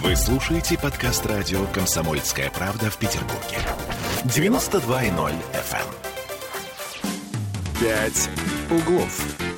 Вы слушаете подкаст радио «Комсомольская правда» в Петербурге. 92.0 FM. «Пять углов».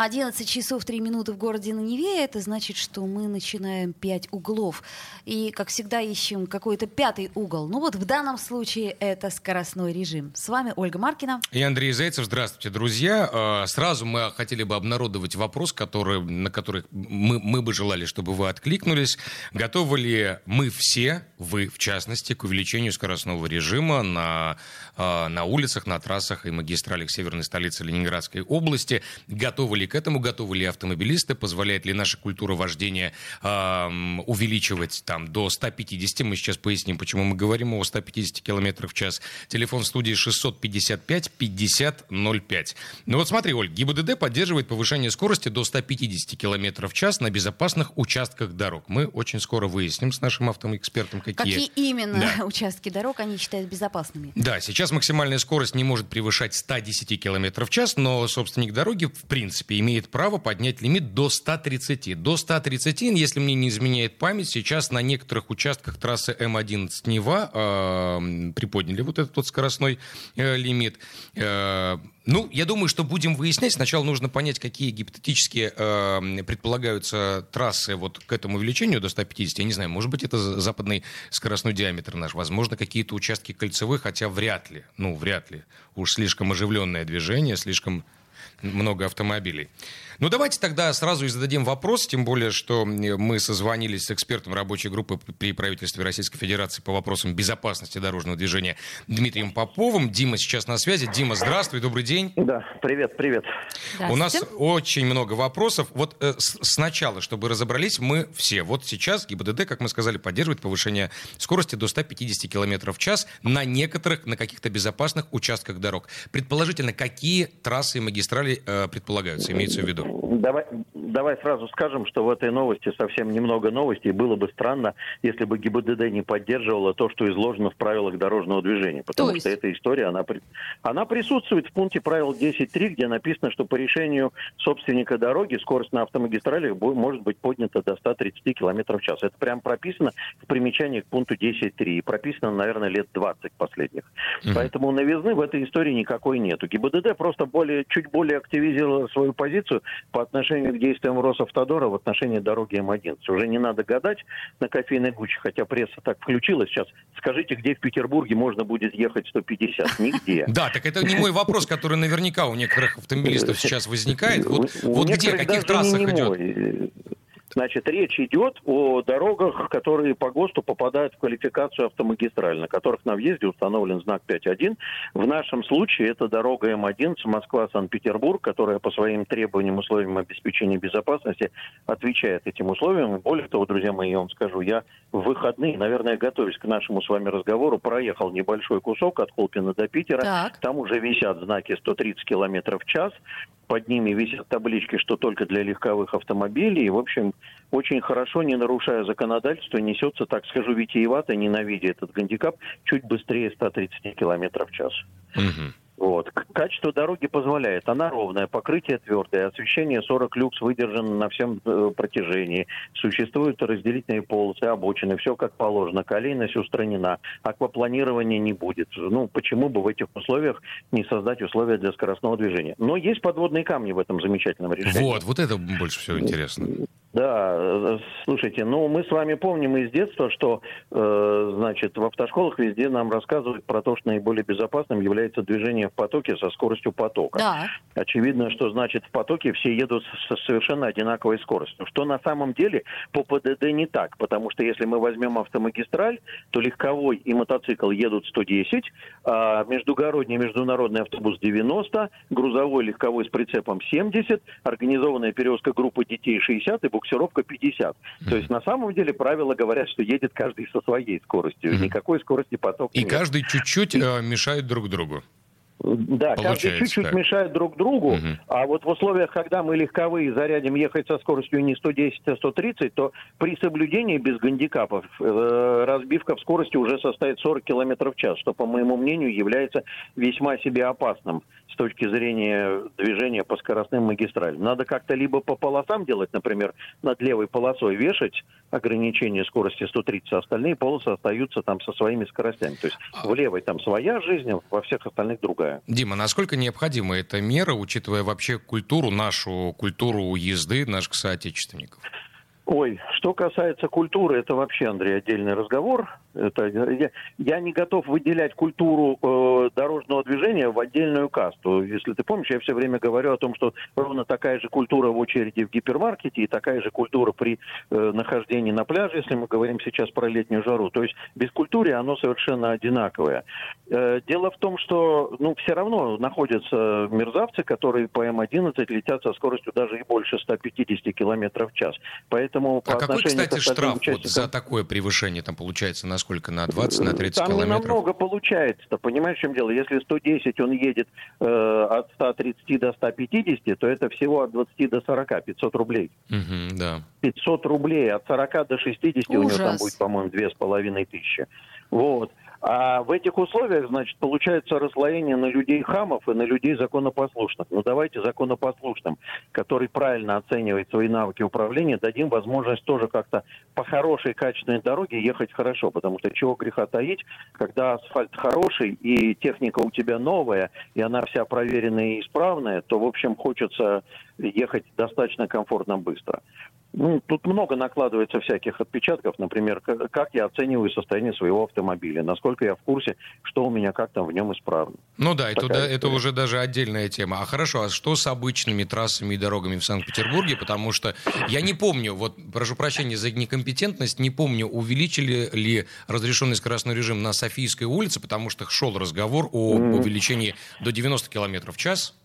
11 часов 3 минуты в городе на Неве. Это значит, что мы начинаем 5 углов. И, как всегда, ищем какой-то пятый угол. Ну вот в данном случае это скоростной режим. С вами Ольга Маркина. И Андрей Зайцев. Здравствуйте, друзья. А, сразу мы хотели бы обнародовать вопрос, который, на который мы, мы бы желали, чтобы вы откликнулись. Готовы ли мы все, вы в частности, к увеличению скоростного режима на, на улицах, на трассах и магистралях северной столицы Ленинградской области? Готовы ли к этому готовы ли автомобилисты, позволяет ли наша культура вождения э, увеличивать там до 150, мы сейчас поясним, почему мы говорим о 150 км в час. Телефон студии 655 50 05. Ну вот смотри, Оль, ГИБДД поддерживает повышение скорости до 150 км в час на безопасных участках дорог. Мы очень скоро выясним с нашим автоэкспертом, какие... Какие именно да. участки дорог они считают безопасными. Да, сейчас максимальная скорость не может превышать 110 км в час, но собственник дороги, в принципе, имеет право поднять лимит до 130. До 130, если мне не изменяет память, сейчас на некоторых участках трассы М11 Нева э, приподняли вот этот вот скоростной э, лимит. Э, ну, я думаю, что будем выяснять. Сначала нужно понять, какие гипотетические э, предполагаются трассы вот к этому увеличению до 150. Я не знаю, может быть, это западный скоростной диаметр наш. Возможно, какие-то участки кольцевых, хотя вряд ли. Ну, вряд ли. Уж слишком оживленное движение, слишком много автомобилей. Ну, давайте тогда сразу и зададим вопрос, тем более, что мы созвонились с экспертом рабочей группы при правительстве Российской Федерации по вопросам безопасности дорожного движения Дмитрием Поповым. Дима сейчас на связи. Дима, здравствуй, добрый день. Да, привет, привет. У нас очень много вопросов. Вот э, сначала, чтобы разобрались мы все. Вот сейчас ГИБДД, как мы сказали, поддерживает повышение скорости до 150 км в час на некоторых, на каких-то безопасных участках дорог. Предположительно, какие трассы и магистрали э, предполагаются, имеется в виду? Давай, давай сразу скажем, что в этой новости совсем немного новостей. Было бы странно, если бы ГИБДД не поддерживала то, что изложено в правилах дорожного движения. Потому что эта история, она, она присутствует в пункте правил 10.3, где написано, что по решению собственника дороги скорость на автомагистралях может быть поднята до 130 км в час. Это прям прописано в примечании к пункту 10.3. И прописано, наверное, лет 20 последних. Mm-hmm. Поэтому новизны в этой истории никакой нету. ГИБДД просто более, чуть более активизировала свою позицию по отношению к действиям Росавтодора в отношении дороги М11. Уже не надо гадать на кофейной гуще, хотя пресса так включилась сейчас. Скажите, где в Петербурге можно будет ехать 150? Нигде. Да, так это не мой вопрос, который наверняка у некоторых автомобилистов сейчас возникает. Вот, вот где, каких трассах идет? Значит, речь идет о дорогах, которые по ГОСТу попадают в квалификацию автомагистраль, на которых на въезде установлен знак 5.1. В нашем случае это дорога М11 Москва-Санкт-Петербург, которая по своим требованиям, условиям обеспечения безопасности отвечает этим условиям. Более того, друзья мои, я вам скажу, я в выходные, наверное, готовясь к нашему с вами разговору, проехал небольшой кусок от Колпина до Питера. Так. Там уже висят знаки 130 км в час под ними висят таблички, что только для легковых автомобилей. В общем, очень хорошо, не нарушая законодательство, несется, так скажу, витиевато, ненавидя этот гандикап, чуть быстрее 130 км в час. Угу. Вот. Качество дороги позволяет. Она ровная, покрытие твердое, освещение 40 люкс выдержано на всем э, протяжении. Существуют разделительные полосы, обочины, все как положено. Колейность устранена. Аквапланирования не будет. Ну, почему бы в этих условиях не создать условия для скоростного движения? Но есть подводные камни в этом замечательном решении. Вот, вот это больше всего интересно. Да, э, слушайте, ну мы с вами помним из детства, что, э, значит, в автошколах везде нам рассказывают про то, что наиболее безопасным является движение в потоке со скоростью потока. Да. Очевидно, что, значит, в потоке все едут с совершенно одинаковой скоростью. Что на самом деле по ПДД не так, потому что если мы возьмем автомагистраль, то легковой и мотоцикл едут 110, а междугородний международный автобус 90, грузовой легковой с прицепом 70, организованная перевозка группы детей 60 и буксировка 50. Mm-hmm. То есть на самом деле правила говорят, что едет каждый со своей скоростью. Никакой скорости потока И нет. каждый чуть-чуть э, мешает друг другу. Да, каждый чуть-чуть так. мешает друг другу, угу. а вот в условиях, когда мы легковые зарядим ехать со скоростью не 110, а 130, то при соблюдении без гандикапов э, разбивка в скорости уже составит 40 км в час, что, по моему мнению, является весьма себе опасным с точки зрения движения по скоростным магистралям. Надо как-то либо по полосам делать, например, над левой полосой вешать ограничение скорости 130, а остальные полосы остаются там со своими скоростями. То есть а в левой там своя жизнь, а во всех остальных другая. Дима, насколько необходима эта мера, учитывая вообще культуру, нашу культуру езды наших соотечественников? Ой, что касается культуры, это вообще, Андрей, отдельный разговор. Это, я, я не готов выделять культуру э, дорожного движения в отдельную касту. Если ты помнишь, я все время говорю о том, что ровно такая же культура в очереди в гипермаркете и такая же культура при э, нахождении на пляже, если мы говорим сейчас про летнюю жару. То есть без культуры оно совершенно одинаковое. Э, дело в том, что ну, все равно находятся мерзавцы, которые по М11 летят со скоростью даже и больше 150 км в час. Поэтому Поэтому а какой, кстати, штраф вот за такое превышение там получается? На сколько? На 20, на 30 там километров? Там намного получается. Понимаешь, в чем дело? Если 110 он едет э, от 130 до 150, то это всего от 20 до 40, 500 рублей. Угу, да. 500 рублей. От 40 до 60 Ужас. у него там будет, по-моему, 2500. Вот. А в этих условиях, значит, получается расслоение на людей хамов и на людей законопослушных. Ну давайте законопослушным, который правильно оценивает свои навыки управления, дадим возможность тоже как-то по хорошей качественной дороге ехать хорошо. Потому что чего греха таить, когда асфальт хороший и техника у тебя новая, и она вся проверенная и исправная, то, в общем, хочется ехать достаточно комфортно быстро. Ну, тут много накладывается всяких отпечатков, например, как я оцениваю состояние своего автомобиля, насколько я в курсе, что у меня как там в нем исправно. Ну да, это, да, это уже даже отдельная тема. А хорошо, а что с обычными трассами и дорогами в Санкт-Петербурге? Потому что я не помню, вот прошу прощения за некомпетентность, не помню, увеличили ли разрешенный скоростной режим на Софийской улице, потому что шел разговор о увеличении до 90 км в час.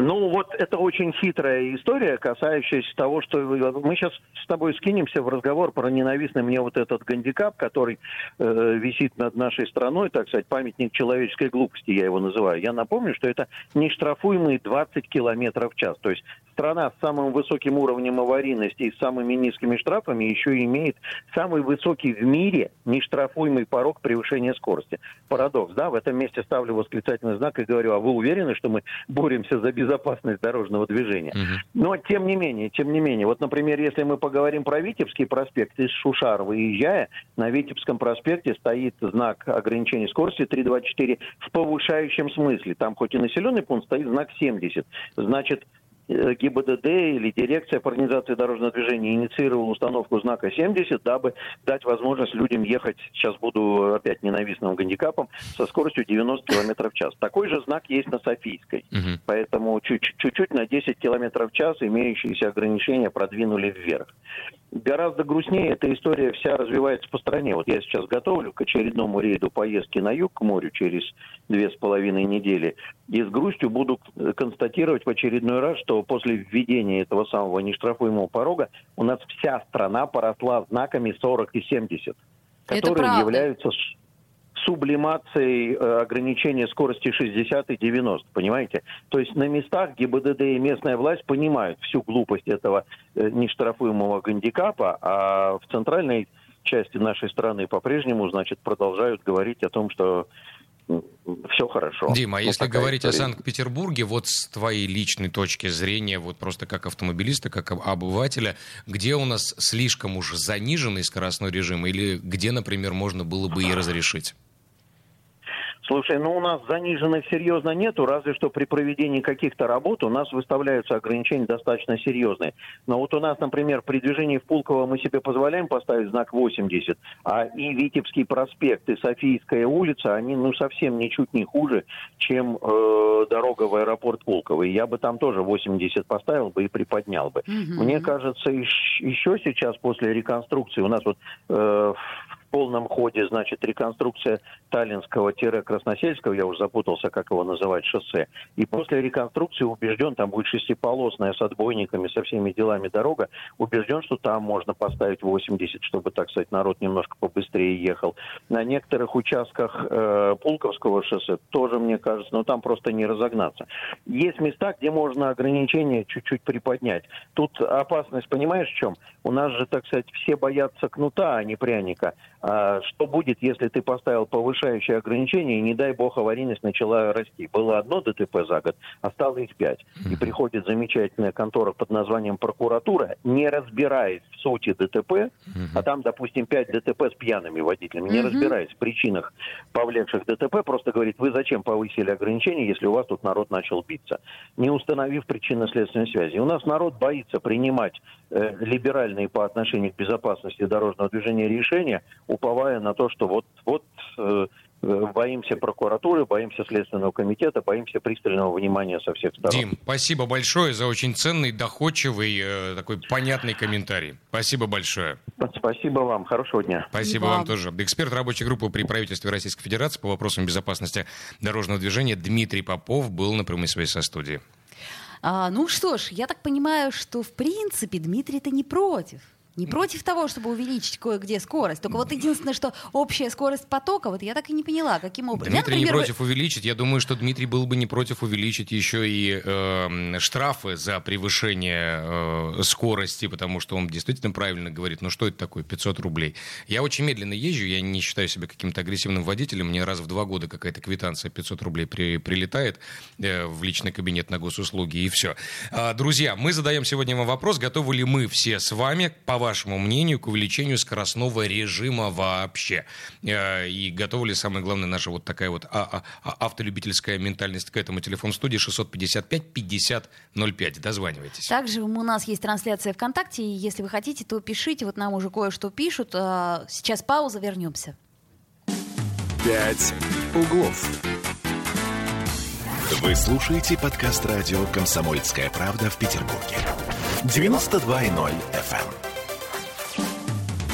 Ну, вот это очень хитрая история, касающаяся того, что мы сейчас с тобой скинемся в разговор про ненавистный мне вот этот гандикап, который э, висит над нашей страной, так сказать, памятник человеческой глупости, я его называю. Я напомню, что это нештрафуемые 20 километров в час. То есть страна с самым высоким уровнем аварийности и с самыми низкими штрафами еще имеет самый высокий в мире нештрафуемый порог превышения скорости. Парадокс, да? В этом месте ставлю восклицательный знак и говорю, а вы уверены, что мы боремся за безопасность дорожного движения. Угу. Но тем не менее, тем не менее, вот, например, если мы поговорим про Витебский проспект, из Шушар выезжая, на Витебском проспекте стоит знак ограничения скорости 324 в повышающем смысле. Там хоть и населенный пункт, стоит знак 70. Значит, ГИБДД или дирекция по организации дорожного движения инициировала установку знака 70, дабы дать возможность людям ехать, сейчас буду опять ненавистным гандикапом, со скоростью 90 км в час. Такой же знак есть на Софийской. Угу. Поэтому чуть-чуть на 10 км в час имеющиеся ограничения продвинули вверх. Гораздо грустнее эта история вся развивается по стране. Вот я сейчас готовлю к очередному рейду поездки на юг к морю через две с половиной недели. И с грустью буду констатировать в очередной раз, что после введения этого самого нештрафуемого порога у нас вся страна поросла знаками 40 и 70, которые являются сублимацией э, ограничения скорости 60 и 90, понимаете? То есть на местах ГИБДД и местная власть понимают всю глупость этого э, нештрафуемого гандикапа, а в центральной части нашей страны по-прежнему, значит, продолжают говорить о том, что все хорошо. Дима, а ну, если говорить история. о Санкт-Петербурге, вот с твоей личной точки зрения, вот просто как автомобилиста, как обывателя, где у нас слишком уж заниженный скоростной режим или где, например, можно было бы и разрешить? Слушай, ну у нас заниженных серьезно нету, разве что при проведении каких-то работ у нас выставляются ограничения достаточно серьезные. Но вот у нас, например, при движении в Пулково мы себе позволяем поставить знак 80, а и Витебский проспект, и Софийская улица, они ну совсем ничуть не хуже, чем э, дорога в аэропорт Пулково. И я бы там тоже 80 поставил бы и приподнял бы. Mm-hmm. Мне кажется, еще сейчас после реконструкции у нас вот э, в полном ходе, значит, реконструкция Таллинского-Красносельского, я уже запутался, как его называть, шоссе. И после реконструкции убежден, там будет шестиполосная с отбойниками, со всеми делами дорога, убежден, что там можно поставить 80, чтобы, так сказать, народ немножко побыстрее ехал. На некоторых участках э, Пулковского шоссе тоже, мне кажется, но там просто не разогнаться. Есть места, где можно ограничения чуть-чуть приподнять. Тут опасность, понимаешь, в чем? У нас же, так сказать, все боятся кнута, а не пряника. А что будет, если ты поставил повышающее ограничение, и, не дай бог, аварийность начала расти? Было одно ДТП за год, а стало их пять. И приходит замечательная контора под названием прокуратура, не разбираясь в сути ДТП, а там, допустим, пять ДТП с пьяными водителями, не разбираясь в причинах повлекших ДТП, просто говорит, вы зачем повысили ограничения, если у вас тут народ начал биться, не установив причинно-следственной связи. У нас народ боится принимать э, либеральные по отношению к безопасности дорожного движения решения, уповая на то, что вот, вот э, э, боимся прокуратуры, боимся Следственного комитета, боимся пристального внимания со всех сторон. Дим, спасибо большое за очень ценный, доходчивый, э, такой понятный комментарий. Спасибо большое. Спасибо вам. Хорошего дня. Спасибо Вам. вам тоже. Эксперт рабочей группы при правительстве Российской Федерации по вопросам безопасности дорожного движения Дмитрий Попов был на прямой связи со студией. А, ну что ж, я так понимаю, что в принципе Дмитрий-то не против. Не против того, чтобы увеличить кое-где скорость. Только вот единственное, что общая скорость потока, вот я так и не поняла, каким образом. Я, Дмитрий не например, против увеличить. Я думаю, что Дмитрий был бы не против увеличить еще и э, штрафы за превышение э, скорости, потому что он действительно правильно говорит, ну что это такое, 500 рублей. Я очень медленно езжу, я не считаю себя каким-то агрессивным водителем, мне раз в два года какая-то квитанция 500 рублей при, прилетает э, в личный кабинет на госуслуги, и все. А, друзья, мы задаем сегодня вам вопрос, готовы ли мы все с вами, по вашему мнению, к увеличению скоростного режима вообще? Э, И готова ли, самое главное, наша вот такая вот а- а- а- автолюбительская ментальность к этому? Телефон студии 655-5005. Дозванивайтесь. Также у нас есть трансляция ВКонтакте, и если вы хотите, то пишите. Вот нам уже кое-что пишут. А, Сейчас пауза, вернемся. «Пять углов». Вы слушаете подкаст радио «Комсомольская правда» в Петербурге. 92.0 FM.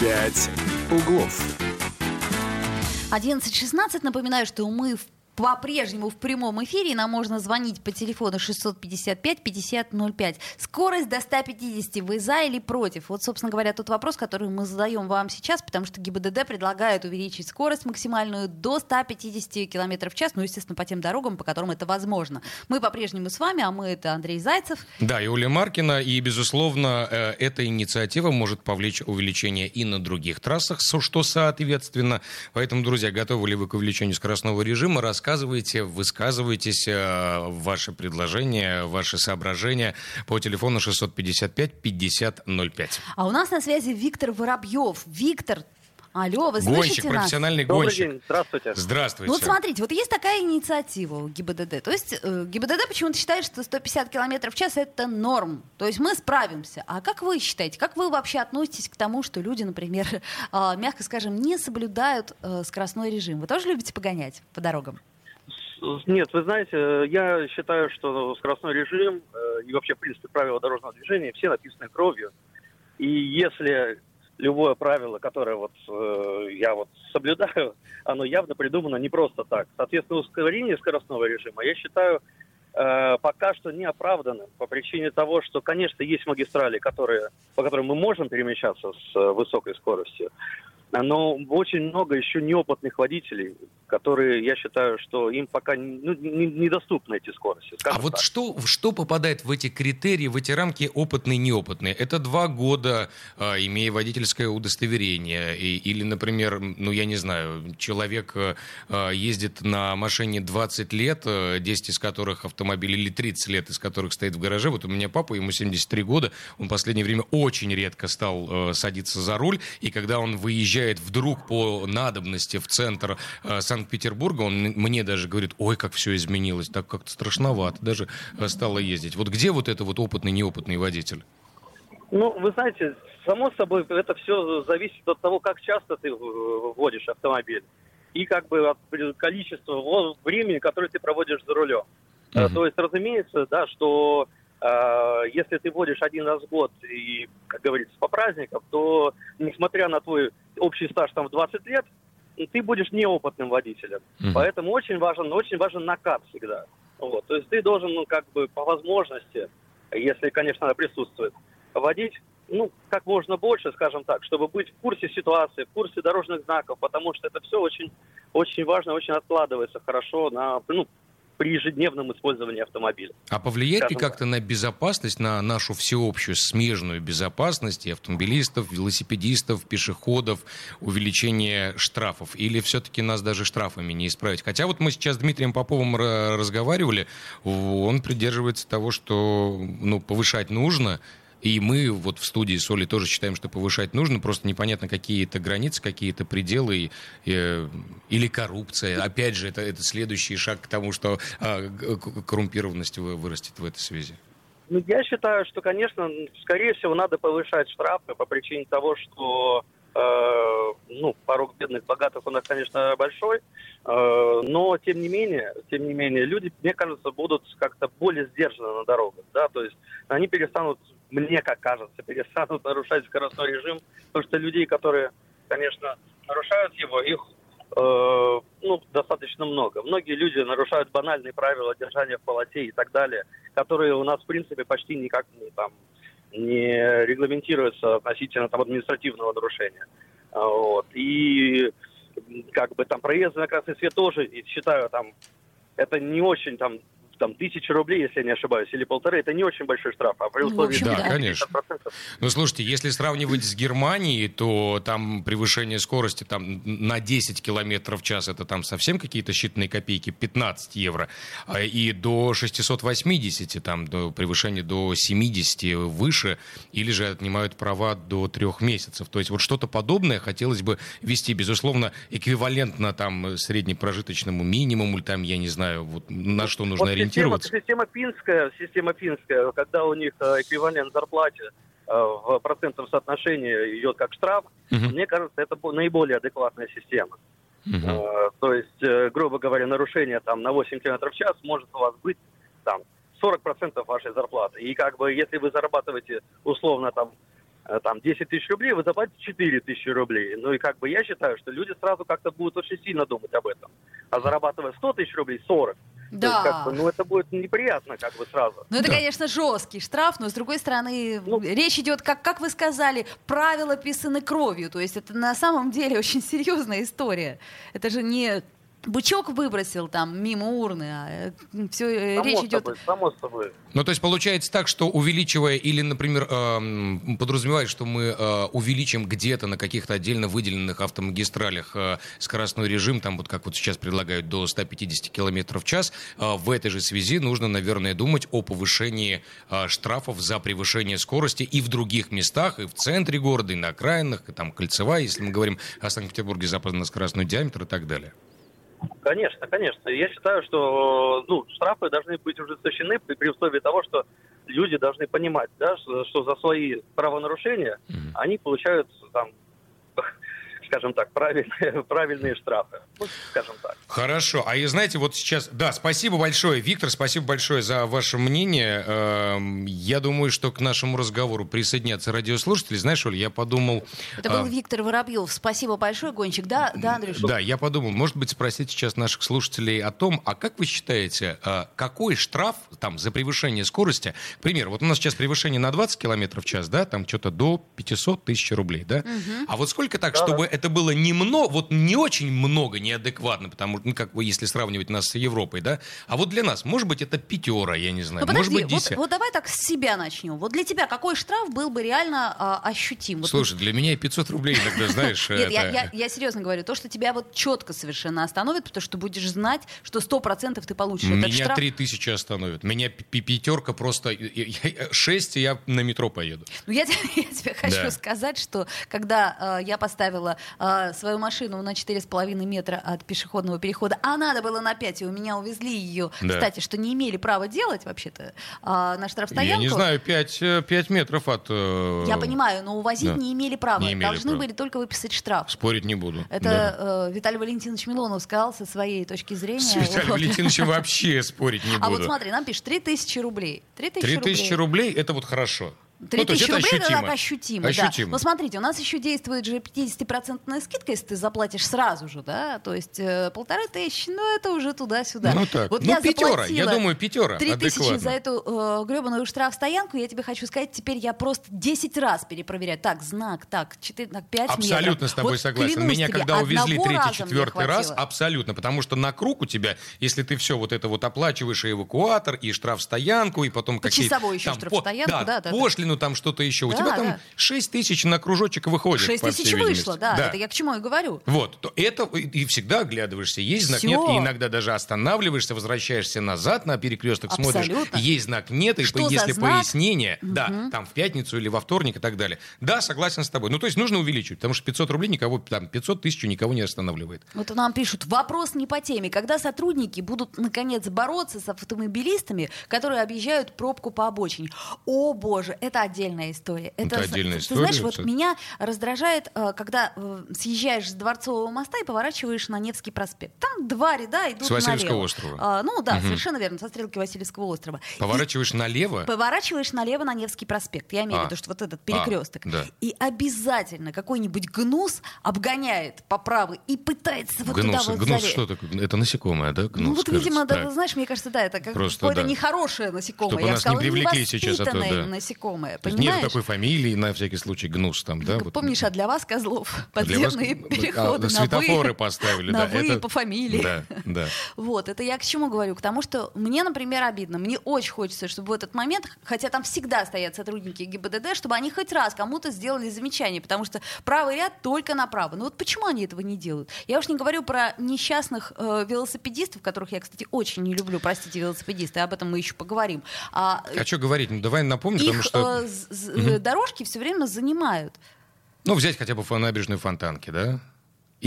«Пять углов». 11.16. Напоминаю, что мы в- по-прежнему в прямом эфире. Нам можно звонить по телефону 655-5005. Скорость до 150. Вы за или против? Вот, собственно говоря, тот вопрос, который мы задаем вам сейчас, потому что ГИБДД предлагает увеличить скорость максимальную до 150 км в час. Ну, естественно, по тем дорогам, по которым это возможно. Мы по-прежнему с вами, а мы это Андрей Зайцев. Да, и Оля Маркина, и, безусловно, э, эта инициатива может повлечь увеличение и на других трассах, что соответственно. Поэтому, друзья, готовы ли вы к увеличению скоростного режима? Рассказывайте, высказывайтесь, э, ваши предложения, ваши соображения по телефону 655-5005. А у нас на связи Виктор Воробьев. Виктор, алло, вы Гонщик, слышите нас? профессиональный Добрый гонщик. день, здравствуйте. Здравствуйте. Ну вот смотрите, вот есть такая инициатива у ГИБДД. То есть э, ГИБДД почему-то считает, что 150 км в час это норм. То есть мы справимся. А как вы считаете, как вы вообще относитесь к тому, что люди, например, э, мягко скажем, не соблюдают э, скоростной режим? Вы тоже любите погонять по дорогам? Нет, вы знаете, я считаю, что скоростной режим э, и вообще, в принципе, правила дорожного движения все написаны кровью. И если любое правило, которое вот э, я вот соблюдаю, оно явно придумано не просто так. Соответственно, ускорение скоростного режима я считаю э, пока что неоправданным по причине того, что, конечно, есть магистрали, которые, по которым мы можем перемещаться с э, высокой скоростью, но очень много еще неопытных водителей, которые, я считаю, что им пока ну, не- недоступны эти скорости. А вот так. что, что попадает в эти критерии, в эти рамки опытный неопытный? Это два года, а, имея водительское удостоверение, и- или, например, ну я не знаю, человек а, а, ездит на машине 20 лет, а, 10 из которых автомобиль, или 30 лет из которых стоит в гараже. Вот у меня папа, ему 73 года, он в последнее время очень редко стал а, садиться за руль, и когда он выезжает вдруг по надобности в центр а, Санкт-Петербурга, он мне даже говорит, ой, как все изменилось, так как-то страшновато даже а, стало ездить. Вот где вот это вот опытный, неопытный водитель? Ну, вы знаете, само собой, это все зависит от того, как часто ты э, водишь автомобиль. И как бы от количества времени, которое ты проводишь за рулем. Э, Мгм. То есть, разумеется, да, что э, если ты водишь один раз в год и, как говорится, по праздникам, то, несмотря на твой общий стаж там в 20 лет, ты будешь неопытным водителем. Мгм. Поэтому очень важен, очень важен накат всегда. Вот. То есть ты должен, ну, как бы по возможности, если, конечно, она присутствует, водить ну, как можно больше, скажем так, чтобы быть в курсе ситуации, в курсе дорожных знаков, потому что это все очень, очень важно, очень откладывается хорошо на, ну, при ежедневном использовании автомобиля. А повлияет ли как-то на безопасность, на нашу всеобщую смежную безопасность и автомобилистов, велосипедистов, пешеходов, увеличение штрафов? Или все-таки нас даже штрафами не исправить? Хотя вот мы сейчас с Дмитрием Поповым разговаривали, он придерживается того, что ну, повышать нужно, и мы вот в студии Соли тоже считаем, что повышать нужно, просто непонятно, какие это границы, какие-то пределы э, или коррупция. Опять же, это, это следующий шаг к тому, что э, коррумпированность вырастет в этой связи. Ну, я считаю, что, конечно, скорее всего, надо повышать штрафы по причине того, что э, ну, порог бедных, богатых у нас, конечно, большой, э, но, тем не менее, тем не менее, люди, мне кажется, будут как-то более сдержаны на дорогах, да, то есть они перестанут мне как кажется, перестанут нарушать скоростной режим, потому что людей, которые, конечно, нарушают его, их э, ну, достаточно много. Многие люди нарушают банальные правила держания в полосе и так далее, которые у нас, в принципе, почти никак не, там, не регламентируются относительно там, административного нарушения. Вот. И как бы там проезд на красный свет тоже, считаю, там, это не очень там там, тысяча рублей, если я не ошибаюсь, или полторы, это не очень большой штраф. А при условии... Ну, да, да, конечно. Ну, слушайте, если сравнивать с Германией, то там превышение скорости там, на 10 километров в час, это там совсем какие-то считанные копейки, 15 евро. А, и до 680, там, до превышения до 70 выше, или же отнимают права до трех месяцев. То есть вот что-то подобное хотелось бы вести, безусловно, эквивалентно там среднепрожиточному минимуму, там, я не знаю, вот на что нужно вот ориентироваться? Система, система финская, система финская, когда у них э, эквивалент зарплате э, в процентном соотношении идет как штраф, угу. мне кажется, это наиболее адекватная система. Угу. То есть, грубо говоря, нарушение там на 8 км в час может у вас быть там 40% вашей зарплаты. И как бы если вы зарабатываете условно там там 10 тысяч рублей, вы заплатите 4 тысячи рублей. Ну и как бы я считаю, что люди сразу как-то будут очень сильно думать об этом. А зарабатывая 100 тысяч рублей, 40. Да. Есть, как бы, ну, это будет неприятно, как бы сразу. Ну, это, да. конечно, жесткий штраф, но с другой стороны, ну, речь идет, как, как вы сказали, правила писаны кровью. То есть это на самом деле очень серьезная история. Это же не бычок выбросил там мимо урны, а э, все э, само речь идет... само собой. Ну, то есть получается так, что увеличивая или, например, э, подразумевает, что мы э, увеличим где-то на каких-то отдельно выделенных автомагистралях э, скоростной режим, там вот как вот сейчас предлагают, до 150 км в час, э, в этой же связи нужно, наверное, думать о повышении э, штрафов за превышение скорости и в других местах, и в центре города, и на окраинах, и там кольцевая, если мы говорим о Санкт-Петербурге, западно-скоростной диаметр и так далее. Конечно, конечно. Я считаю, что ну, штрафы должны быть ужесточены при, при условии того, что люди должны понимать, да, что, что за свои правонарушения mm-hmm. они получают там скажем так, правильные, правильные штрафы. Ну, скажем так. Хорошо. А и знаете, вот сейчас... Да, спасибо большое, Виктор, спасибо большое за ваше мнение. Эм, я думаю, что к нашему разговору присоединятся радиослушатели. Знаешь, Оль, я подумал... Это был а... Виктор Воробьев. Спасибо большое, Гончик. Да, да, Андрюш? Да, я подумал, может быть, спросить сейчас наших слушателей о том, а как вы считаете, а, какой штраф там за превышение скорости, к примеру, вот у нас сейчас превышение на 20 км в час, да, там что-то до 500 тысяч рублей, да? Угу. А вот сколько так, да, чтобы это это было немного, вот не очень много неадекватно, потому что, ну, как бы, если сравнивать нас с Европой, да, а вот для нас, может быть, это пятера, я не знаю, ну, может подожди, быть, десять. Вот, вот давай так с себя начнем. Вот для тебя какой штраф был бы реально а, ощутим? Вот Слушай, для меня 500 рублей иногда, знаешь... Нет, я, серьезно говорю, то, что тебя вот четко совершенно остановит, потому что будешь знать, что 100% ты получишь Меня этот штраф. 3000 остановит. Меня пятерка просто... 6, и я на метро поеду. Ну, я, тебе хочу сказать, что когда э, я поставила э, свою машину на 4,5 метра от пешеходного перехода, а надо было на 5, и у меня увезли ее, да. кстати, что не имели права делать вообще-то э, на штрафстоянку. Я не знаю, 5, 5 э, метров от... Э... Я понимаю, но увозить да. не имели права. Не имели Должны права. были только выписать штраф. Спорить не буду. Это да. э, Виталий Валентинович Милонов сказал со своей точки зрения. С Виталием вот. Валентиновичем вообще спорить не буду. А вот смотри, нам пишет 3000 рублей. 3000 рублей. 3000 рублей, это вот хорошо. 3000 то есть это рублей это ощутимо. так ощутимо, Ощутимо. да. Но смотрите, у нас еще действует же 50% скидка, если ты заплатишь сразу же, да, то есть э, полторы тысячи, ну это уже туда-сюда. Ну так. Вот Ну, я пятера, я думаю, пятера, Три тысячи за эту э, гребаную штрафстоянку, я тебе хочу сказать, теперь я просто 10 раз перепроверяю. Так, знак, так, 4, так, 5 Абсолютно метров. с тобой Вот согласен. Меня тебе, когда увезли одного третий, раза мне четвертый раз, абсолютно. Потому что на круг у тебя, если ты все вот это вот оплачиваешь, и эвакуатор, и штрафстоянку, и потом какие-то... Почасовую еще там, штрафстоянку, по- да, да, да. Пошлину, там что-то еще. у Да, тебя там да. 6 тысяч на кружочек выходит, 6 по тысяч вышло, видимости. да, это я к чему и говорю. Вот, то это и, всегда оглядываешься, есть знак, Всё. нет, и иногда даже останавливаешься, возвращаешься назад на перекресток, смотришь, Абсолютно. есть знак, нет, и Что если пояснение, да, там в пятницу или во вторник и так далее. Да, согласен с тобой. Ну, то есть нужно увеличивать, потому что 500 рублей никого, там, 500 тысяч никого не останавливает. Вот нам пишут, вопрос не по теме. Когда сотрудники будут, наконец, бороться с автомобилистами, которые объезжают пробку по обочине? О, боже, это отдельная история. Это с- отдельная ты история, знаешь, вот меня раздражает, э, когда э, съезжаешь с Дворцового моста и поворачиваешь на Невский проспект. Там два ряда идут С Васильевского налево. острова. А, ну да, совершенно верно, со стрелки Васильевского острова. И Поворачиваешь налево, Поворачиваешь налево на Невский проспект. Я имею в А. виду, что вот этот перекресток. А, да. И обязательно какой-нибудь гнус обгоняет по правой и пытается вот гнус, туда вот гнус что такое? Это насекомое, да? Гнус, Ну вот, кажется. видимо, да, знаешь, мне кажется, да, это как какое-то да. нехорошее насекомое. Чтобы Я нас не сказала, привлекли сейчас, а то, невоспитанное да. насекомое, Есть понимаешь? Нет такой фамилии, на всякий случай, гнус там, да? Как вот. Помнишь, а для вас, козлов, Для вас- подземные а, переходы на светофоры «вы», поставили, на да. «вы» это- по фамилии. Да, да. Вот, это я к чему говорю? К тому, что мне, например, обидно. Мне очень хочется, чтобы в этот момент, хотя там всегда стоят сотрудники ГИБДД, чтобы они хоть раз кому-то сделали замечание, потому что правый ряд только направо. Ну вот почему они этого не делают? Я уж не говорю про несчастных э, велосипедистов, которых я, кстати, очень не люблю, простите, велосипедисты, об этом мы еще поговорим. А, А что говорить? Ну, давай напомню, потому их что... дорожки все время занимают. Ну, взять хотя бы набережную Фонтанки, да?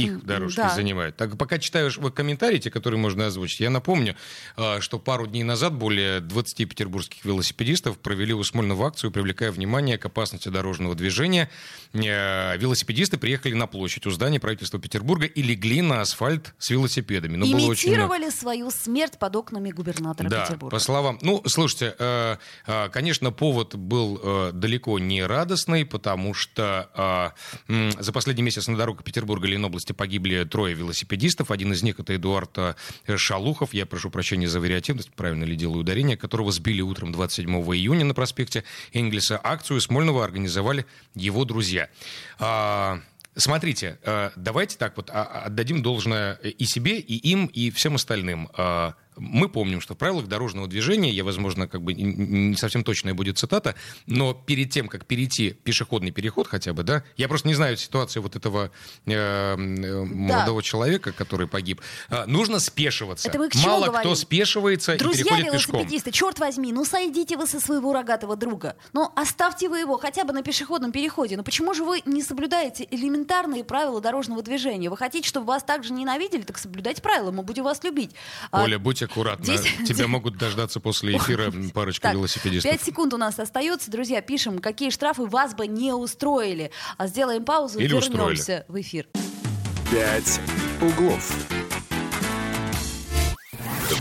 Их дорожки да. занимают. Так, пока читаешь вы комментарии, те, которые можно озвучить, я напомню, а, что пару дней назад более 20 петербургских велосипедистов провели у Смольного акцию, привлекая внимание к опасности дорожного движения. Э, Велосипедисты приехали на площадь у здания правительства Петербурга и легли на асфальт с велосипедами. Ну, было очень. Имитировали свою смерть под окнами губернатора Да, Петербурга. по словам... Ну, слушайте, э, э, конечно, повод был далеко не радостный, потому что за последний месяц на дорогах Петербурга и Ленобласти погибли трое велосипедистов. Один из них это Эдуард э, Шалухов, я прошу прощения за вариативность, правильно ли делаю ударение, которого сбили утром 27 июня на проспекте Энгельса. Акцию Смольного организовали его друзья. А, Смотрите, э, давайте так вот а, а, отдадим должное и себе, и им, и всем остальным. Мы помним, что в правилах дорожного движения, я, возможно, как бы не совсем точная будет цитата, но перед тем, как перейти пешеходный переход хотя бы, да, я просто не знаю ситуацию вот этого э, э, молодого человека, который погиб, а, нужно спешиваться. Это мы к чему Мало говорим? кто спешивается и Друзья переходит пешком. велосипедисты, черт возьми, ну сойдите вы со своего рогатого друга. Ну оставьте вы его хотя бы на пешеходном переходе. Ну почему же вы не соблюдаете элементарные правила дорожного движения? Вы хотите, чтобы вас так же ненавидели, так соблюдайте правила, мы будем вас любить. А, Оля, будь аккуратна. здесь- Тебя могут дождаться после эфира парочка Так, велосипедистов. Пять секунд у нас остается. Друзья, пишем, какие штрафы вас бы не устроили. А сделаем паузу, Или вернемся в эфир. «Пять углов».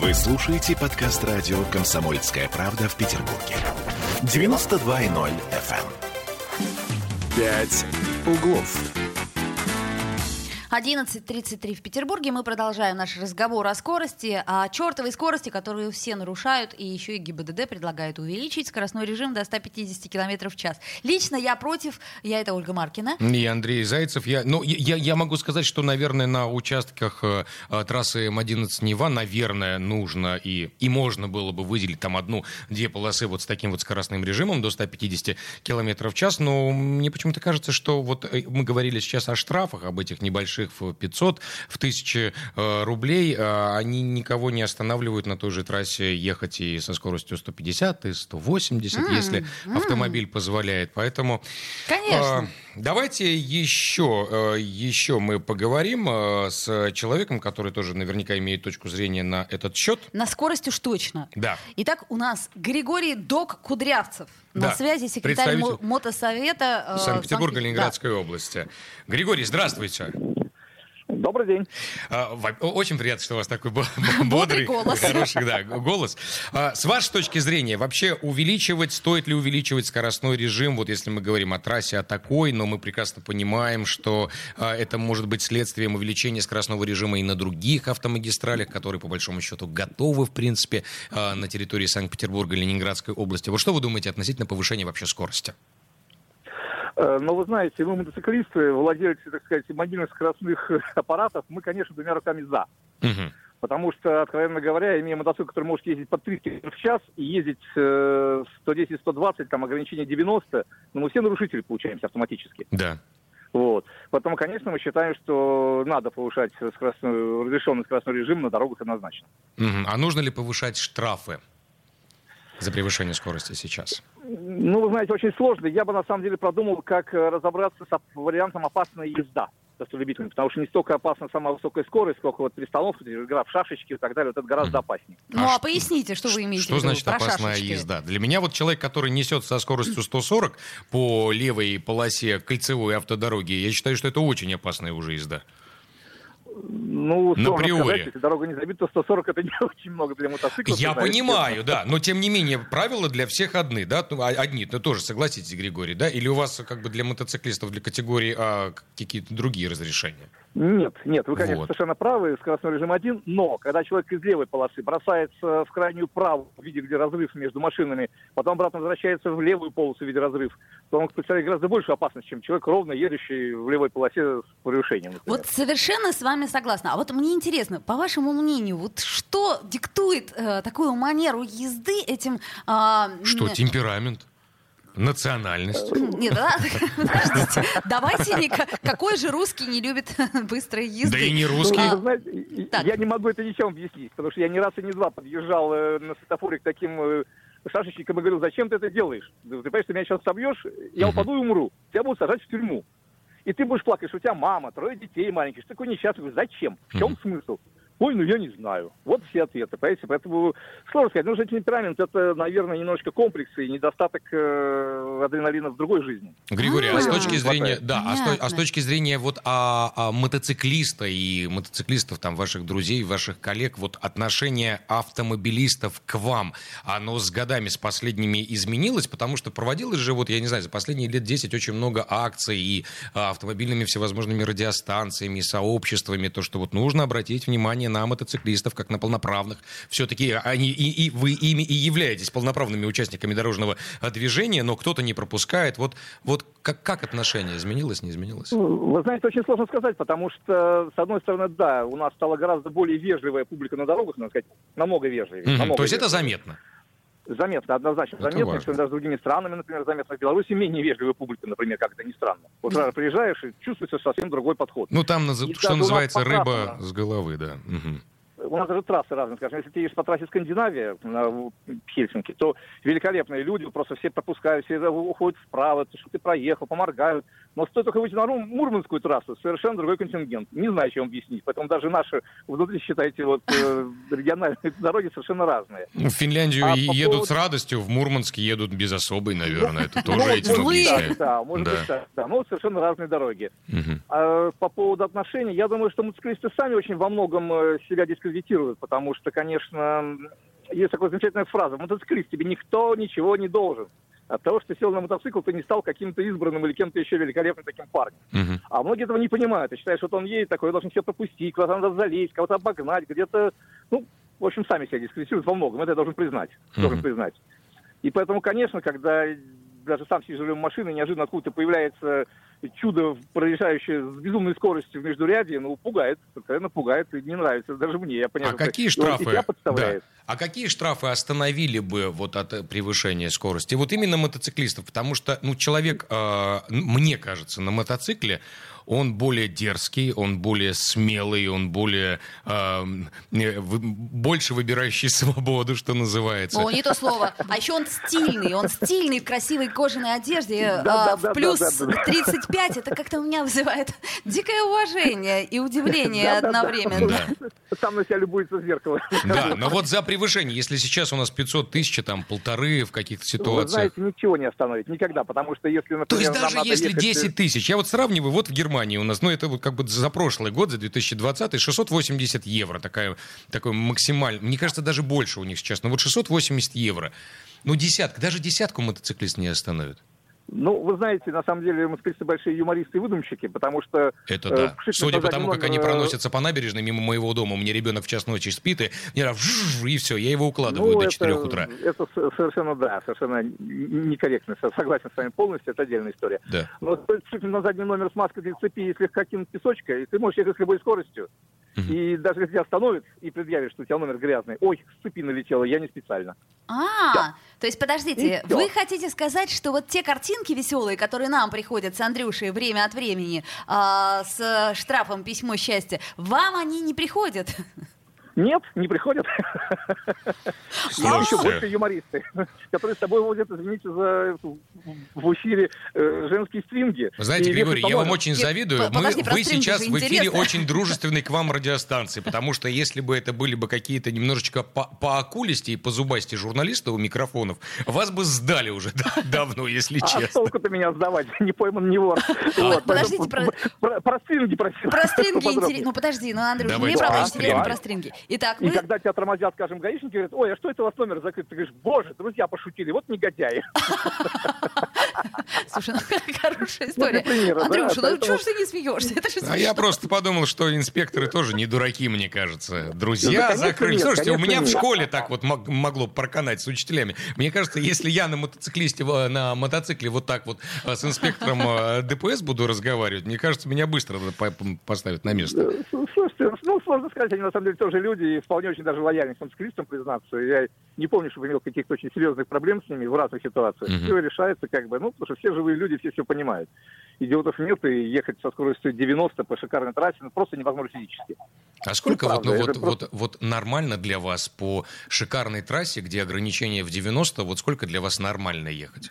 Вы слушаете подкаст радио «Комсомольская правда» в Петербурге. 92.0 FM. «Пять углов». 11.33 в Петербурге. Мы продолжаем наш разговор о скорости, о чертовой скорости, которую все нарушают, и еще и ГИБДД предлагает увеличить скоростной режим до 150 км в час. Лично я против, я это Ольга Маркина. И Андрей Зайцев. Я, ну, я, я могу сказать, что, наверное, на участках э, э, трассы М11 Нева, наверное, нужно и, и можно было бы выделить там одну-две полосы вот с таким вот скоростным режимом до 150 км в час. Но мне почему-то кажется, что вот э, мы говорили сейчас о штрафах, об этих небольших в 500, в 1000 э, рублей. э, они никого не останавливают на той же трассе ехать и со скоростью 150, и 180, если автомобиль позволяет. Поэтому... Конечно. А, Давайте еще, э, еще мы поговорим э, с человеком, который тоже наверняка имеет точку зрения на этот счет. На скорость уж точно. Да. Итак, у нас Григорий Док Кудрявцев. На Да. связи секретарь мо- мотосовета э, Санкт-Петербурга, Санкт- Ленинградской области. Григорий, здравствуйте. Добрый день. А, очень приятно, что у вас такой бодрый, голос. хороший да, голос. А, с вашей точки зрения, вообще увеличивать, стоит ли увеличивать скоростной режим, вот если мы говорим о трассе, о такой, но мы прекрасно понимаем, что а, это может быть следствием увеличения скоростного режима и на других автомагистралях, которые, по большому счету, готовы, в принципе, на территории Санкт-Петербурга и Ленинградской области. Вот что вы думаете относительно повышения вообще скорости? Э, но вы знаете, мы мотоциклисты, владельцы, так сказать, мобильных скоростных аппаратов, мы, конечно, двумя руками за. Угу. Потому что, откровенно говоря, имея мотоцикл, который может ездить по 30 км в час и ездить э, 110-120, там ограничение 90, ну мы все нарушители получаемся автоматически. Да. Вот. Поэтому, конечно, мы считаем, что надо повышать скоростной, разрешенный скоростной режим на дорогах однозначно. Угу. А нужно ли повышать штрафы за превышение скорости сейчас? Ну, вы знаете, очень сложно. Я бы на самом деле продумал, как э, разобраться с вариантом опасная езда автолюбителям, потому что не столько опасна сама высокая скорость, сколько вот перестановка, игра в шашечки и так далее, вот это гораздо опаснее. Ну, а, а поясните, что вы имеете в виду? Что значит опасная шашечки? езда? Для меня вот человек, который несет со скоростью 140 по левой полосе кольцевой автодороги, я считаю, что это очень опасная уже езда. Ну, на приори. Сказать, если дорога не забита, то 140 это не очень много для мотоцикла. Я знаете, понимаю, да, но тем не менее правила для всех одни, да, ну, а, одни, ну тоже согласитесь, Григорий, да, или у вас как бы для мотоциклистов, для категории А какие-то другие разрешения? Нет, нет, вы, конечно, вот. совершенно правы, скоростной режим один, но когда человек из левой полосы бросается в крайнюю правую, в виде, где разрыв между машинами, потом обратно возвращается в левую полосу в виде разрыв, то он представляет гораздо большую опасность, чем человек, ровно едущий в левой полосе с превышением. Например. Вот совершенно с вами согласна. А вот мне интересно, по вашему мнению, вот что диктует э, такую манеру езды этим... Э, что, темперамент? Национальность. Нет, да, подождите. Давайте, какой же русский не любит быстрой езды? Да и не русский. Ну, знаете, я не могу это ничем объяснить, потому что я ни раз и ни два подъезжал э, на светофоре к таким э, шашечникам и говорил, зачем ты это делаешь? Ты понимаешь, ты меня сейчас собьешь, я упаду и умру. Тебя будут сажать в тюрьму. И ты будешь плакать, что у тебя мама, трое детей маленьких, что такой несчастный. Зачем? В чем смысл? Ой, ну я не знаю. Вот все ответы. Понимаете? Поэтому сложно сказать. Ну, же темперамент это, наверное, немножко комплексы и недостаток э, адреналина в другой жизни. Григорий, а, а с точки зрения, да, а с, а с точки зрения вот а, а мотоциклиста и мотоциклистов, там, ваших друзей, ваших коллег, вот отношение автомобилистов к вам, оно с годами, с последними изменилось, потому что проводилось же, вот, я не знаю, за последние лет 10 очень много акций и а, автомобильными всевозможными радиостанциями, сообществами, то, что вот нужно обратить внимание на мотоциклистов, как на полноправных. Все-таки они и, и вы ими и являетесь полноправными участниками дорожного э, движения, но кто-то не пропускает. Вот, вот как, как отношение изменилось, не изменилось? Ну, вы знаете, очень сложно сказать, потому что, с одной стороны, да, у нас стала гораздо более вежливая публика на дорогах, надо сказать, намного вежливее. Mm-hmm. Намного То есть вежливее. это заметно? Заметно, однозначно это заметно, что даже с другими странами, например, заметно. В Беларуси менее вежливая публика, например, как это ни странно. Вот mm приезжаешь и чувствуется совсем другой подход. Ну, там, и что называется, рыба с головы, да. Угу у нас даже трассы разные, скажем, если ты едешь по трассе Скандинавия на Хельсинки, то великолепные люди, просто все пропускают, все уходят вправо, что ты проехал, поморгают. Но стоит только выйти на Мурманскую трассу, совершенно другой контингент. Не знаю, чем объяснить. Поэтому даже наши внутри, считайте, вот э, региональные дороги совершенно разные. В Финляндию а едут поводу... с радостью, в Мурманск едут без особой, наверное. Это тоже ну, этим объясняет. Да, может быть, да. Ну, совершенно разные дороги. А по поводу отношений, я думаю, что мотоциклисты сами очень во многом э, себя дискредитируют дискредитируют, потому что, конечно, есть такая замечательная фраза, мотоциклист, тебе никто ничего не должен. От того, что ты сел на мотоцикл, ты не стал каким-то избранным или кем-то еще великолепным таким парнем. Uh-huh. А многие этого не понимают. И считают, что вот он едет такой, должен все пропустить, куда-то надо залезть, кого-то обогнать, где-то... Ну, в общем, сами себя дискредитируют во многом. Это я должен признать. Uh-huh. Должен признать. И поэтому, конечно, когда даже сам сидишь в машине, неожиданно откуда-то появляется чудо, проезжающее с безумной скоростью в междурядье, ну, пугает, откровенно пугает, и не нравится даже мне. Я понимаю, а какие штрафы? Да. А какие штрафы остановили бы вот от превышения скорости? Вот именно мотоциклистов, потому что, ну, человек, э, мне кажется, на мотоцикле он более дерзкий, он более смелый, он более э, больше выбирающий свободу, что называется. О, не то слово. А еще он стильный, он стильный в красивой кожаной одежде, да, э, да, в плюс да, 35 пункт 5, это как-то у меня вызывает дикое уважение и удивление одновременно. Сам на себя любуется в зеркало. Да, но вот за превышение, если сейчас у нас 500 тысяч, там полторы в каких-то ситуациях. Вы знаете, ничего не остановить, никогда, потому что если, например, То есть даже если 10 тысяч, я вот сравниваю, вот в Германии у нас, ну это вот как бы за прошлый год, за 2020, 680 евро, такая, такой максимальный, мне кажется, даже больше у них сейчас, но вот 680 евро. Ну десятка, даже десятку мотоциклист не остановит. Ну, вы знаете, на самом деле москвичи большие юмористы и выдумщики, потому что... Это да. Э, Судя по тому, как они проносятся по набережной мимо моего дома, у меня ребенок в час ночи спит, и, и все, я его укладываю ну, до это, 4 утра. Это совершенно, да, совершенно некорректно. Согласен с вами полностью, это отдельная история. Да. Но стоит на задний номер с маской для цепи и слегка кинуть песочка, и ты можешь ехать с любой скоростью. И даже если тебя остановят и предъявят, что у тебя номер грязный, ой, с цепи налетело, я не специально. А, да. то есть подождите, вы хотите сказать, что вот те картинки веселые, которые нам приходят с Андрюшей время от времени а, с штрафом письмо счастья, вам они не приходят? Нет, не приходят. Есть еще больше юмористы, которые с тобой возят, извините за в эфире э, женские стринги. Вы знаете, Григорий, я вам очень завидую. Мы, вы сейчас в эфире очень дружественной к вам радиостанции, потому что если бы это были бы какие-то немножечко по, по окулисти и по зубасти журналисты у микрофонов, вас бы сдали уже давно, если а честно. А толку-то меня сдавать, не пойман, не вор. Подождите, про стринги просил. Про стринги интересно. Ну подожди, ну Андрюш, мне правда интересно про стринги. Итак, и когда тебя тормозят, скажем, гаишники, говорят, ой, а что это у вас номер закрыт? Ты говоришь, боже, друзья пошутили, вот негодяи. Слушай, ну хорошая история. Андрюша, ну чего ж ты не смеешься? А я просто подумал, что инспекторы тоже не дураки, мне кажется. Друзья закрыли. Слушайте, у меня в школе так вот могло проканать с учителями. Мне кажется, если я на мотоциклисте, на мотоцикле вот так вот э, с инспектором э, ДПС буду разговаривать, мне кажется, меня быстро поставят на место. Слушайте, ну, сложно сказать, они на самом деле тоже люди, и вполне очень даже лояльны к мотоциклистам, признаться. Я не помню, чтобы имел каких-то очень серьезных проблем с ними в разных ситуациях. Все решается как бы, ну, потому что все живые люди, все все понимают. Идиотов нет, и ехать со скоростью 90 по шикарной трассе ну, просто невозможно физически. А сколько ну, вот, ну, вот, просто... вот, вот нормально для вас по шикарной трассе, где ограничение в 90, вот сколько для вас нормально ехать?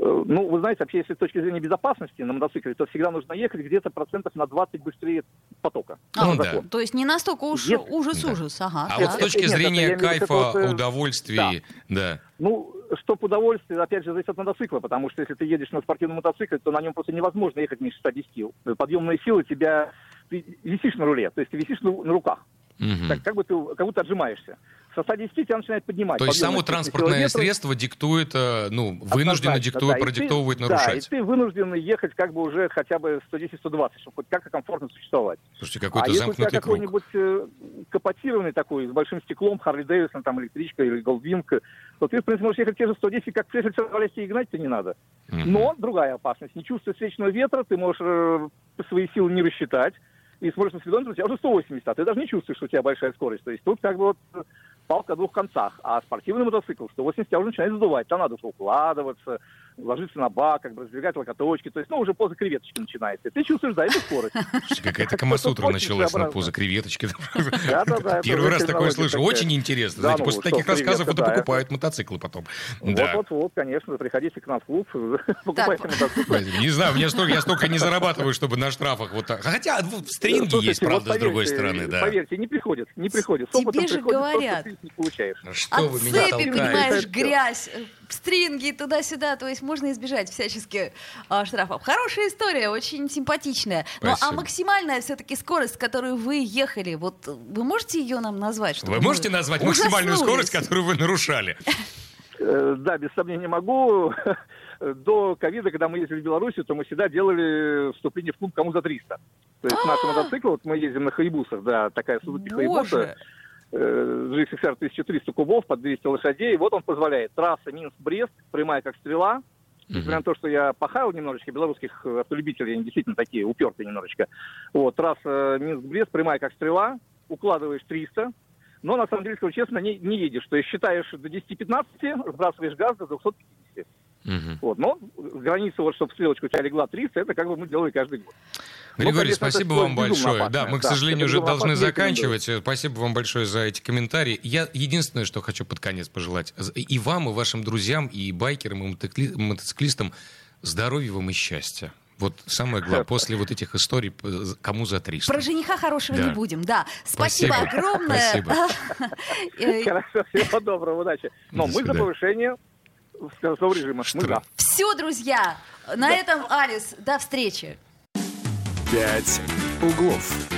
Э, ну, вы знаете, вообще, если с точки зрения безопасности на мотоцикле, то всегда нужно ехать где-то процентов на 20 быстрее потока. А, да. То есть не настолько уж ужас-ужас, да. ага. А да. вот с точки зрения нет, кайфа, вот, э, удовольствия, да. да. Ну, чтоб удовольствие, опять же, зависит от мотоцикла, потому что если ты едешь на спортивном мотоцикле, то на нем просто невозможно ехать меньше 110. Подъемная сила тебя... Ты висишь на руле, то есть ты висишь на, на руках. Угу. Так, как, бы ты, как будто отжимаешься со 110 тебя начинает поднимать. То есть само транспортное средство диктует, э, ну, вынужденно диктует, да, продиктовывает, ты, нарушать. Да, и ты вынужден ехать как бы уже хотя бы 110-120, чтобы хоть как-то комфортно существовать. Слушайте, какой-то а замкнутый если у тебя какой-нибудь э, капотированный такой, с большим стеклом, Харли Дэвисон, там, электричка или Голдвинг, то ты, в принципе, можешь ехать те же 110, как прежде всего, и гнать тебе не надо. Но другая опасность. Не чувствуя встречного ветра, ты можешь э, свои силы не рассчитать, и смотришь на спидометр, у тебя уже 180, а ты даже не чувствуешь, что у тебя большая скорость. То есть тут как бы вот палка о двух концах. А спортивный мотоцикл 180 тебя уже начинает сдувать. Там надо укладываться, ложиться на бак, как бы раздвигать локоточки. То есть, ну, уже поза креветочки начинается. Ты чувствуешь, да, эту скорость. Какая-то камасутра началась на поза креветочки. Первый раз такое слышу. Очень интересно. Знаете, после ну, таких рассказов это покупают мотоциклы потом. Вот-вот-вот, конечно. Приходите к нам в клуб, покупайте мотоциклы. Не знаю, я столько не зарабатываю, чтобы на штрафах вот так. Хотя стринги есть, правда, с другой стороны, да. Поверьте, не приходит, не приходит. Тебе же говорят. Что вы меня толкаете? понимаешь, грязь, стринги туда-сюда. То есть можно избежать всячески а, штрафов. Хорошая история, очень симпатичная. Ну а максимальная все-таки скорость, с которой вы ехали, вот вы можете ее нам назвать? Вы можете назвать максимальную скорость, которую вы нарушали? Э, да, без сомнения могу. До ковида, когда мы ездили в Беларуси, то мы всегда делали вступление в клуб кому за 300. То есть наши мотоциклы, вот мы ездим на Хайбусах, да, такая Сузуки Хайбуса, GXXR 1300 кубов под 200 лошадей. Вот он позволяет. Трасса Минск-Брест, прямая как стрела, Несмотря на то, что я пахал немножечко, белорусских автолюбителей, они действительно такие упертые немножечко. Вот, трасса Минск-Брест, прямая как стрела, укладываешь 300, но на самом деле, скажу честно, не, не едешь. То есть считаешь до 10-15, сбрасываешь газ до 250. Угу. Вот, но граница, вот, чтобы стрелочка у тебя легла 30, это как бы мы делали каждый год. Ну, Григорий, ну, конечно, спасибо вам большое. Опасное. Да, мы, к да, сожалению, уже должны заканчивать. Спасибо вам большое за эти комментарии. Я единственное, что хочу под конец пожелать и вам, и вашим друзьям, и байкерам, и мотоциклистам здоровья вам и счастья. Вот самое главное, после вот этих историй, кому за 300. Про жениха хорошего да. не будем, да. Спасибо, Спасибо. огромное. Спасибо. Э, Хорошо, всего доброго, удачи. Но мы за повышение скоростного режима. Мы за. Все, друзья, на этом Алис. До встречи. Пять углов.